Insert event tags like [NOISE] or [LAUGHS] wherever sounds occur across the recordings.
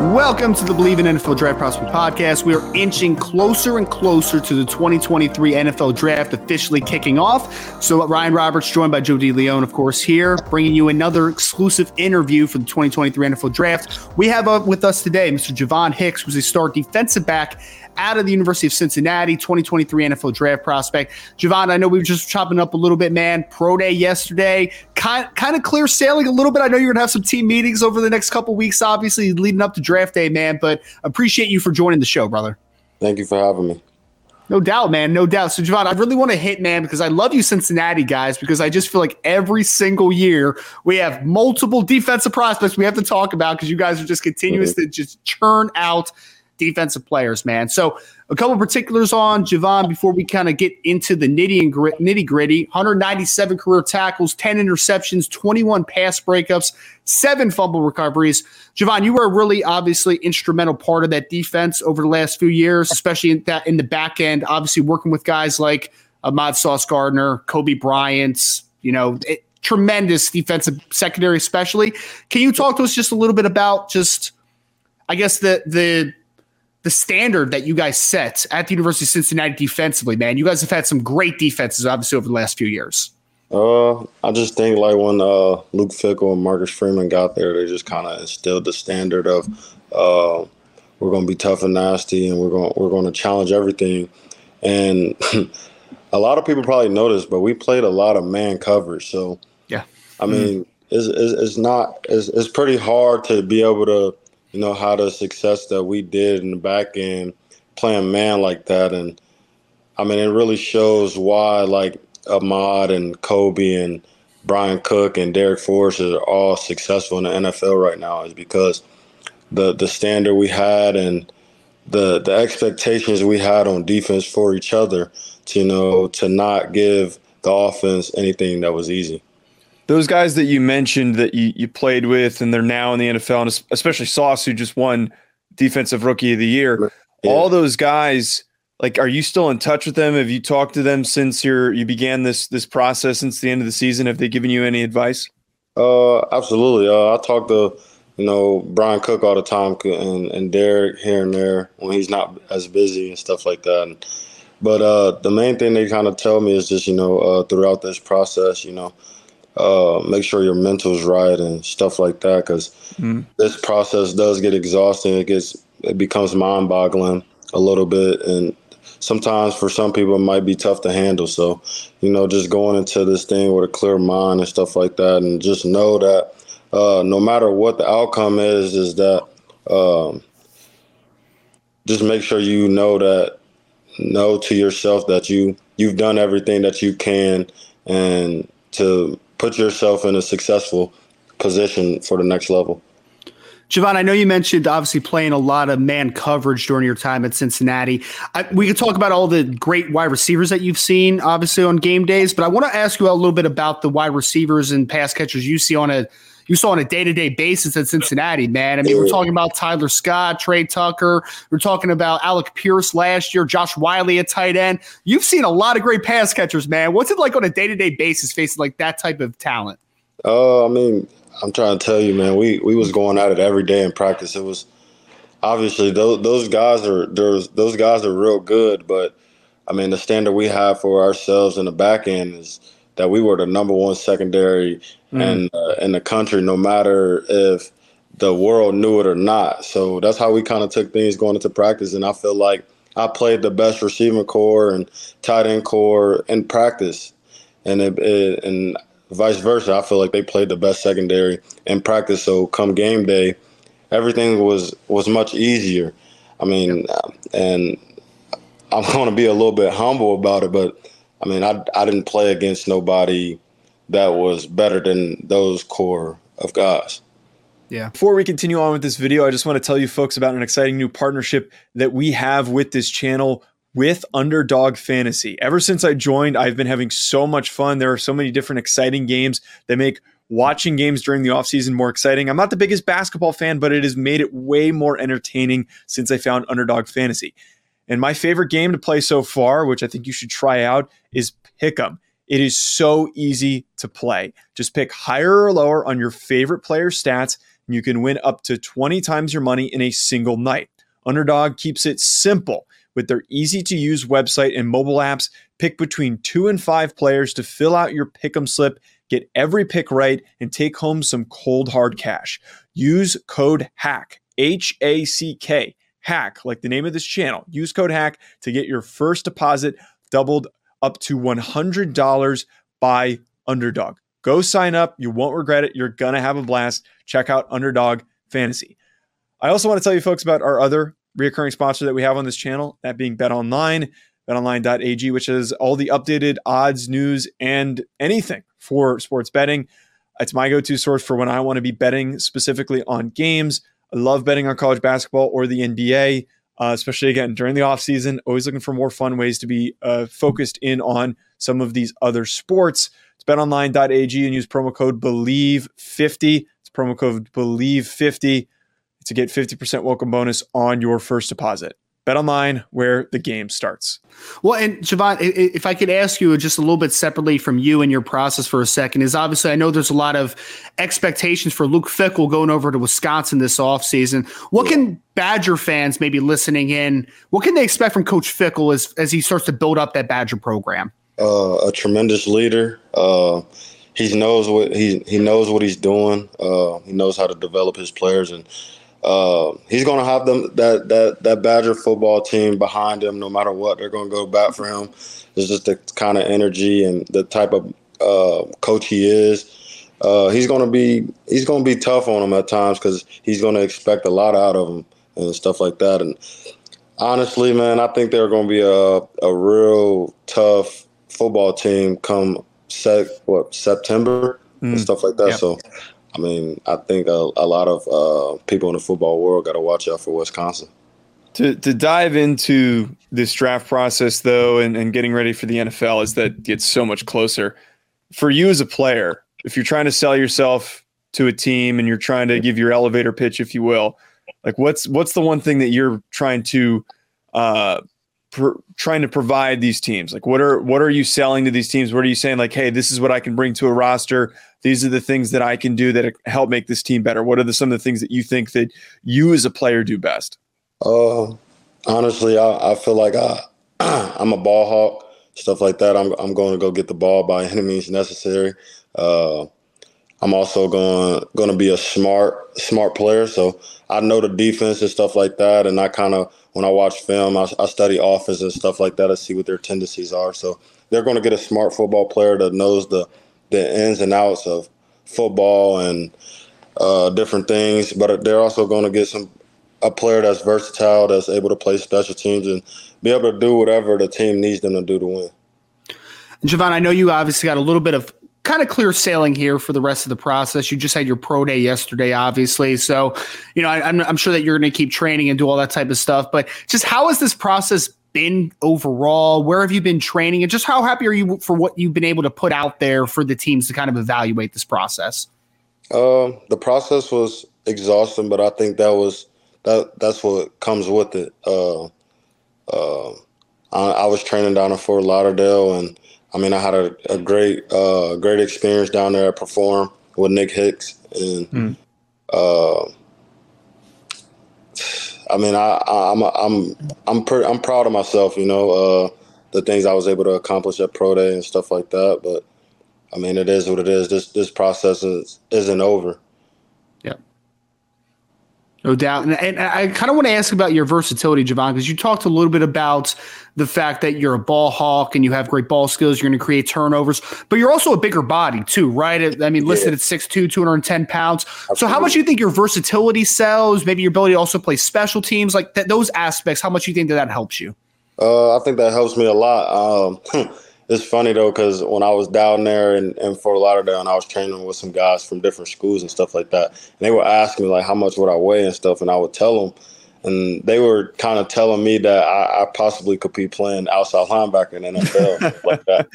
Welcome to the Bleav in NFL Draft Prospect podcast. We are inching closer and closer to the 2023 NFL Draft officially kicking off. So, Ryan Roberts, joined by Joe DeLeone, of course, here, bringing you another exclusive interview for the 2023 NFL Draft. We have uh, with us today Mr. Ja'von Hicks, who's a star defensive back out of the University of Cincinnati, 2023 NFL draft prospect. Ja'von, I know we were just chopping up a little bit, man. Pro day yesterday, kind, kind of clear sailing a little bit. I know you're going to have some team meetings over the next couple weeks, obviously leading up to draft day, man, but appreciate you for joining the show, brother. Thank you for having me. No doubt, man. No doubt. So, Ja'von, I really want to hit, man, because I love you, Cincinnati guys, because I just feel like every single year we have multiple defensive prospects we have to talk about because you guys are just continuous mm-hmm. to just churn out defensive players, man. So a couple particulars on Ja'von before we kind of get into the nitty and nitty gritty. 197 career tackles, 10 interceptions, 21 pass breakups, seven fumble recoveries. Ja'von, you were a really obviously instrumental part of that defense over the last few years, especially in that in the back end. Obviously working with guys like Ahmad Sauce Gardner, Coby Bryant, you know. It, tremendous defensive secondary, especially. Can you talk to us just a little bit about just, I guess the the the standard that you guys set at the University of Cincinnati defensively, man. You guys have had some great defenses, obviously, over the last few years. Uh, I just think like when uh, Luke Fickell and Marcus Freeman got there, they just kind of instilled the standard of uh, we're going to be tough and nasty, and we're going we're going to challenge everything. And [LAUGHS] a lot of people probably noticed, but we played a lot of man coverage. So yeah, I mean, mm-hmm. it's, it's, it's not it's, it's pretty hard to be able to you know, how the success that we did in the back end playing man like that. And I mean, it really shows why like Ahmad and Coby and Bryan Cook and Darrick Forrest are all successful in the NFL right now is because the the standard we had and the the expectations we had on defense for each other to you know to not give the offense anything that was easy those guys that you mentioned that you, you played with and they're now in the NFL, and especially Sauce, who just won Defensive Rookie of the Year, yeah. all those guys, like, are you still in touch with them? Have you talked to them since you you began this this process since the end of the season? Have they given you any advice? Uh, absolutely. Uh, I talk to you know Bryan Cook all the time and and Darrick here and there when he's not as busy and stuff like that. And, but uh, the main thing they kind of tell me is just you know uh, throughout this process, you know uh, make sure your mental's right and stuff like that because mm. this process does get exhausting it gets it becomes mind-boggling a little bit and sometimes for some people it might be tough to handle so you know just going into this thing with a clear mind and stuff like that and just know that uh, no matter what the outcome is is that um, just make sure you know that know to yourself that you you've done everything that you can and to put yourself in a successful position for the next level. Ja'von, I know you mentioned obviously playing a lot of man coverage during your time at Cincinnati. I, we could talk about all the great wide receivers that you've seen, obviously on game days, but I want to ask you a little bit about the wide receivers and pass catchers you see on a you saw on a day to day basis at Cincinnati, man. I mean, we're talking about Tyler Scott, Tre Tucker. We're talking about Alec Pierce last year, Josh Whyle at tight end. You've seen a lot of great pass catchers, man. What's it like on a day to day basis facing like that type of talent? Uh, I mean, I'm trying to tell you, man. We we was going at it every day in practice. It was obviously those those guys are those those guys are real good, but I mean the standard we have for ourselves in the back end is that we were the number one secondary mm. in, uh, in the country, no matter if the world knew it or not. So that's how we kind of took things going into practice. And I feel like I played the best receiving corps and tight end corps in practice, and it, it, and vice versa. I feel like they played the best secondary in practice. So come game day, everything was was much easier. I mean, and I'm going to be a little bit humble about it, but I mean, I I didn't play against nobody that was better than those corps of guys. Yeah. Before we continue on with this video, I just want to tell you folks about an exciting new partnership that we have with this channel with Underdog Fantasy. Ever since I joined, I've been having so much fun. There are so many different exciting games that make watching games during the offseason more exciting. I'm not the biggest basketball fan, but it has made it way more entertaining since I found Underdog Fantasy. And my favorite game to play so far, which I think you should try out, is Pick'em. It is so easy to play. Just pick higher or lower on your favorite player stats, and you can win up to 20 times your money in a single night. Underdog keeps it simple with their easy to use website and mobile apps. Pick between two and five players to fill out your pick'em slip, get every pick right, and take home some cold hard cash. Use code HACK, H A C K, HACK, like the name of this channel. Use code HACK to get your first deposit doubled up to $100 by Underdog. Go sign up. You won't regret it. You're going to have a blast. Check out Underdog Fantasy. I also want to tell you folks about our other reoccurring sponsor that we have on this channel, that being Bet Online, betonline.ag, which has all the updated odds, news, and anything for sports betting. It's my go to source for when I want to be betting specifically on games. I love betting on college basketball or the NBA uh, especially again during the off season. Always looking for more fun ways to be uh, focused in on some of these other sports. It's betonline.ag and use promo code BELIEVE50. It's promo code BELIEVE50 to get 50% welcome bonus on your first deposit. Bet online where the game starts. Well, and Ja'von, if I could ask you just a little bit separately from you and your process for a second, is obviously I know there's a lot of expectations for Luke Fickell going over to Wisconsin this offseason. What can Badger fans maybe listening in, what can they expect from Coach Fickell as, as he starts to build up that Badger program? Uh, a tremendous leader. Uh, he knows what he he knows what he's doing. Uh, he knows how to develop his players and uh, he's going to have them that that that Badger football team behind him, no matter what. They're going to go back for him. It's just the kind of energy and the type of uh, coach he is. Uh, he's going to be he's going to be tough on him at times because he's going to expect a lot out of him and stuff like that. And honestly, man, I think they're going to be a a real tough football team come set what September mm. and stuff like that. So I mean, I think a, a lot of uh, people in the football world got to watch out for Wisconsin. To, to dive into this draft process, though, and, and getting ready for the NFL, as that gets so much closer. For you as a player, if you're trying to sell yourself to a team and you're trying to give your elevator pitch, if you will, like what's what's the one thing that you're trying to uh, pr- trying to provide these teams? Like, what are what are you selling to these teams? What are you saying? Like, hey, this is what I can bring to a roster. These are the things that I can do that help make this team better. What are the, some of the things that you think that you as a player do best? Uh, honestly, I, I feel like I [CLEARS THROAT] I'm a ball hawk. Stuff like that. I'm I'm going to go get the ball by any means necessary. Uh, I'm also going going to be a smart smart player. So I know the defense and stuff like that, and I kind of when I watch film, I, I, study offense and stuff like that to see what their tendencies are. So they're going to get a smart football player that knows the the ins and outs of football and uh, different things. But they're also going to get some a player that's versatile, that's able to play special teams and be able to do whatever the team needs them to do to win. Ja'von, I know you obviously got a little bit of kind of clear sailing here for the rest of the process. You just had your pro day yesterday, obviously. So, you know, I, am I'm, I'm sure that you're going to keep training and do all that type of stuff. But just how has this process been overall? Where have you been training? And just how happy are you for what you've been able to put out there for the teams to kind of evaluate this process? Um, the process was exhausting, but I think that was that that's what comes with it. Uh, uh, I, I was training down in Fort Lauderdale and I mean, I had a, a great uh, great experience down there at Perform with Nick Hicks, and mm. uh, I mean, I, I'm I'm I'm pretty, I'm proud of myself. You know, uh, the things I was able to accomplish at Pro Day and stuff like that. But I mean, it is what it is. This this process is, isn't over. No doubt. And, and I kind of want to ask about your versatility, Ja'von, because you talked a little bit about the fact that you're a ball hawk and you have great ball skills. You're going to create turnovers, but you're also a bigger body, too, right? I mean, listed yeah. at 6'2, 210 pounds. Absolutely. So, how much do you think your versatility sells? Maybe your ability to also play special teams, like th- those aspects, how much do you think that that helps you? Uh, I think that helps me a lot. Um, it's funny though because when I was down there in, in Fort Lauderdale and I was training with some guys from different schools and stuff like that, and they were asking me like how much would I weigh and stuff, and I would tell them, and they were kind of telling me that I, I, possibly could be playing outside linebacker in NFL [LAUGHS] like that.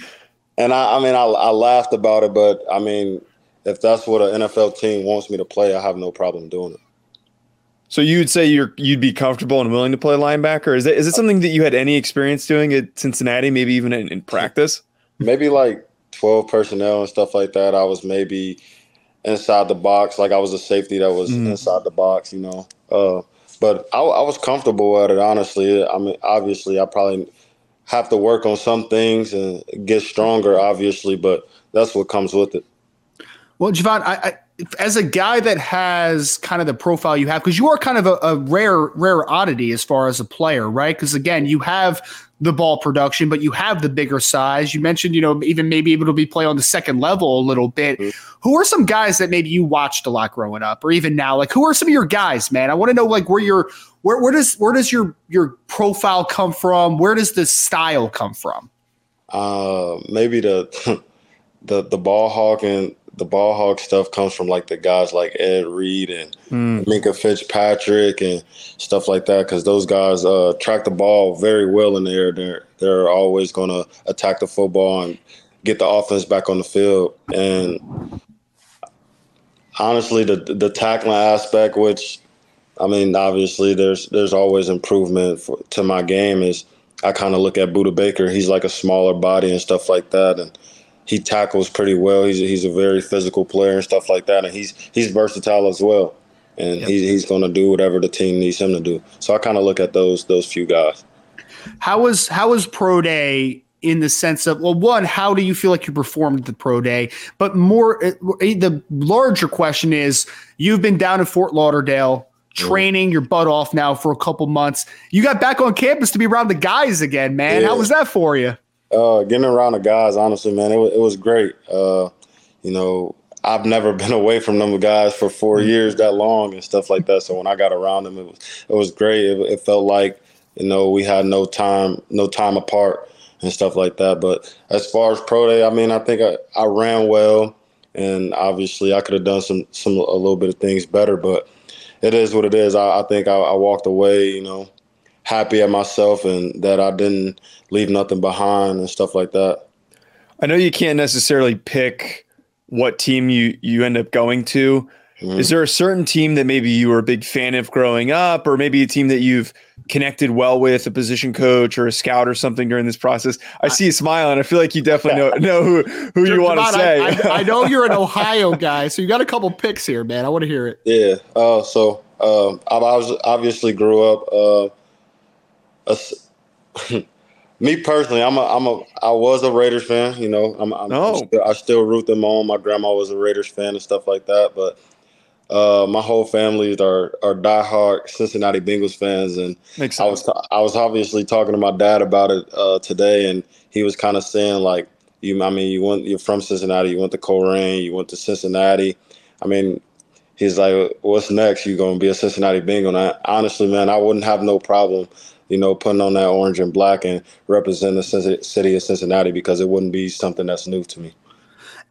And I, I mean, I, I laughed about it, but I mean, if that's what an NFL team wants me to play, I have no problem doing it. So you would say you're you'd be comfortable and willing to play linebacker? Is it is it something that you had any experience doing at Cincinnati? Maybe even in, in practice? Maybe like twelve personnel and stuff like that. I was maybe inside the box, like I was a safety that was mm. inside the box, you know. Uh, but I, I, was comfortable at it. Honestly, I mean, obviously, I probably have to work on some things and get stronger, obviously, but that's what comes with it. Well, Ja'von, I, I as a guy that has kind of the profile you have, because you are kind of a, a, rare, rare oddity as far as a player, right? Because again, you have the ball production, but you have the bigger size. You mentioned, you know, even maybe able to be play on the second level a little bit. Mm-hmm. Who are some guys that maybe you watched a lot growing up, or even now? Like, who are some of your guys, man? I want to know, like, where your where where does where does your your profile come from? Where does the style come from? Uh, maybe the [LAUGHS] the the ball hawk and the ball hawk stuff comes from like the guys like Ed Reed and mm. Minkah Fitzpatrick and stuff like that because those guys uh, track the ball very well in the air. They're they're always going to attack the football and get the offense back on the field. And honestly, the the tackling aspect, which I mean, obviously there's there's always improvement for, to my game. Is I kind of look at Budda Baker. He's like a smaller body and stuff like that, and he tackles pretty well. He's he's a very physical player and stuff like that, and he's he's versatile as well. And yep. he, he's going to do whatever the team needs him to do. So I kind of look at those those few guys. How was how was pro day in the sense of well, one, how do you feel like you performed at the pro day? But more, uh, the larger question is, you've been down in Fort Lauderdale training your butt off now for a couple months. You got back on campus to be around the guys again, man. Yeah. How was that for you? Uh, getting around the guys, honestly, man, it, was, it was great. Uh, you know, I've never [LAUGHS] been away from them guys for 4 mm-hmm. years that long and stuff like that. So when I got around them, it was it was great. It, it, felt like you know we had no time no time apart and stuff like that. But as far as pro day, I mean, I think I, I ran well, and obviously I could have done some some a little bit of things better. But it is what it is. I, I think I, I walked away, you know, happy at myself and that I didn't leave nothing behind and stuff like that. I know you can't necessarily pick what team you you end up going to. Mm-hmm. Is there a certain team that maybe you were a big fan of growing up, or maybe a team that you've connected well with, a position coach or a scout or something during this process? I see you smiling. I feel like you definitely know know who, who you want to say. I, I, I, know you're an [LAUGHS] Ohio guy, so you got a couple picks here, man. I want to hear it. Yeah. Uh, so uh, I was obviously grew up. Uh, a, [LAUGHS] me personally, I'm a, I'm a, I was a Raiders fan. You know, I'm, I'm, oh. I'm still, I still root them on. My grandma was a Raiders fan and stuff like that. But uh, my whole family are are diehard Cincinnati Bengals fans, and I was I was obviously talking to my dad about it uh, today, and he was kind of saying like, you, I mean, you went, you're from Cincinnati, you went to Colerain, you went to Cincinnati. I mean, he's like, what's next? You're gonna be a Cincinnati Bengal? And I, honestly, man, I wouldn't have no problem you know, putting on that orange and black and represent the city of Cincinnati because it wouldn't be something that's new to me.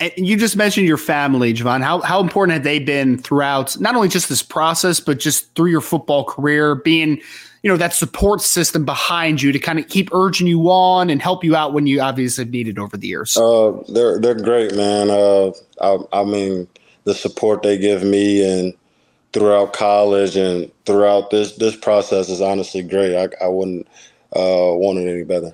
And you just mentioned your family, Ja'von. How how important have they been throughout not only just this process, but just through your football career, being you know that support system behind you to kind of keep urging you on and help you out when you obviously needed over the years. Uh, they're they're great, man. Uh, I, I mean the support they give me and throughout college and throughout this this process is honestly great. I, I wouldn't uh, want it any better.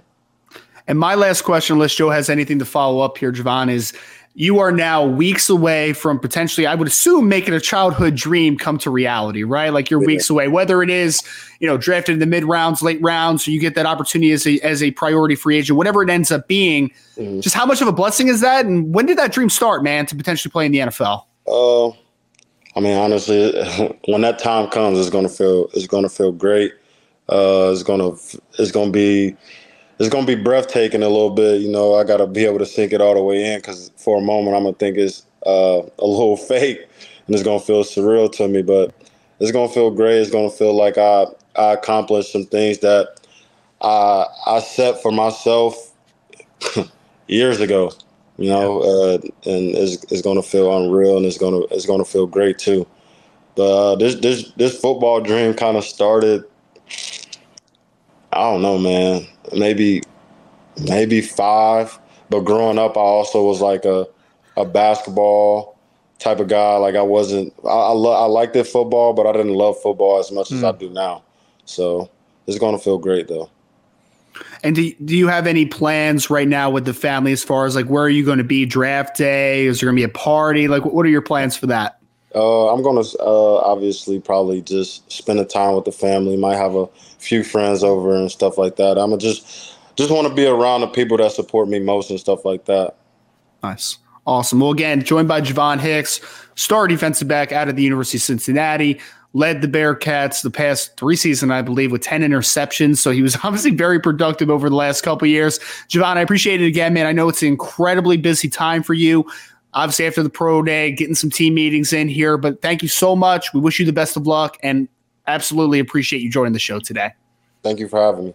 And my last question, unless Joe has anything to follow up here, Ja'von, is you are now weeks away from potentially, I would assume, making a childhood dream come to reality, right? Like you're yeah. weeks away, whether it is, you know, drafted in the mid rounds, late rounds, so you get that opportunity as a, as a priority free agent, whatever it ends up being. Mm-hmm. Just how much of a blessing is that? And when did that dream start, man, to potentially play in the NFL? Uh, I mean, honestly, [LAUGHS] when that time comes, it's gonna feel it's gonna feel great. Uh, it's gonna it's gonna be it's gonna be breathtaking a little bit. You know, I gotta be able to sink it all the way in because for a moment I'm gonna think it's uh, a little [LAUGHS] fake and it's gonna feel surreal to me. But it's gonna feel great. It's gonna feel like I I accomplished some things that I I set for myself [LAUGHS] years ago you know, uh, and it's, it's going to feel unreal, and it's going to it's going to feel great too. But uh, this this this football dream kind of started I don't know, man. Maybe maybe five. But growing up, I also was like a a basketball type of guy. Like I wasn't. I I, lo- I liked it football, but I didn't love football as much as I do now. So it's gonna feel great though. And do, do you have any plans right now with the family as far as like where are you going to be draft day? Is there going to be a party? Like, what are your plans for that? Uh, I'm gonna uh, obviously probably just spend the time with the family. Might have a few friends over and stuff like that. I'm gonna just just want to be around the people that support me most and stuff like that. Nice. Awesome. Well, again, joined by Ja'von Hicks, star defensive back out of the University of Cincinnati, led the Bearcats the past three seasons, I believe, with 10 interceptions. So he was [LAUGHS] obviously very productive over the last couple years. Ja'von, I appreciate it again, man. I know it's an incredibly busy time for you. Obviously, after the pro day, getting some team meetings in here, but thank you so much. We wish you the best of luck and absolutely appreciate you joining the show today. Thank you for having me.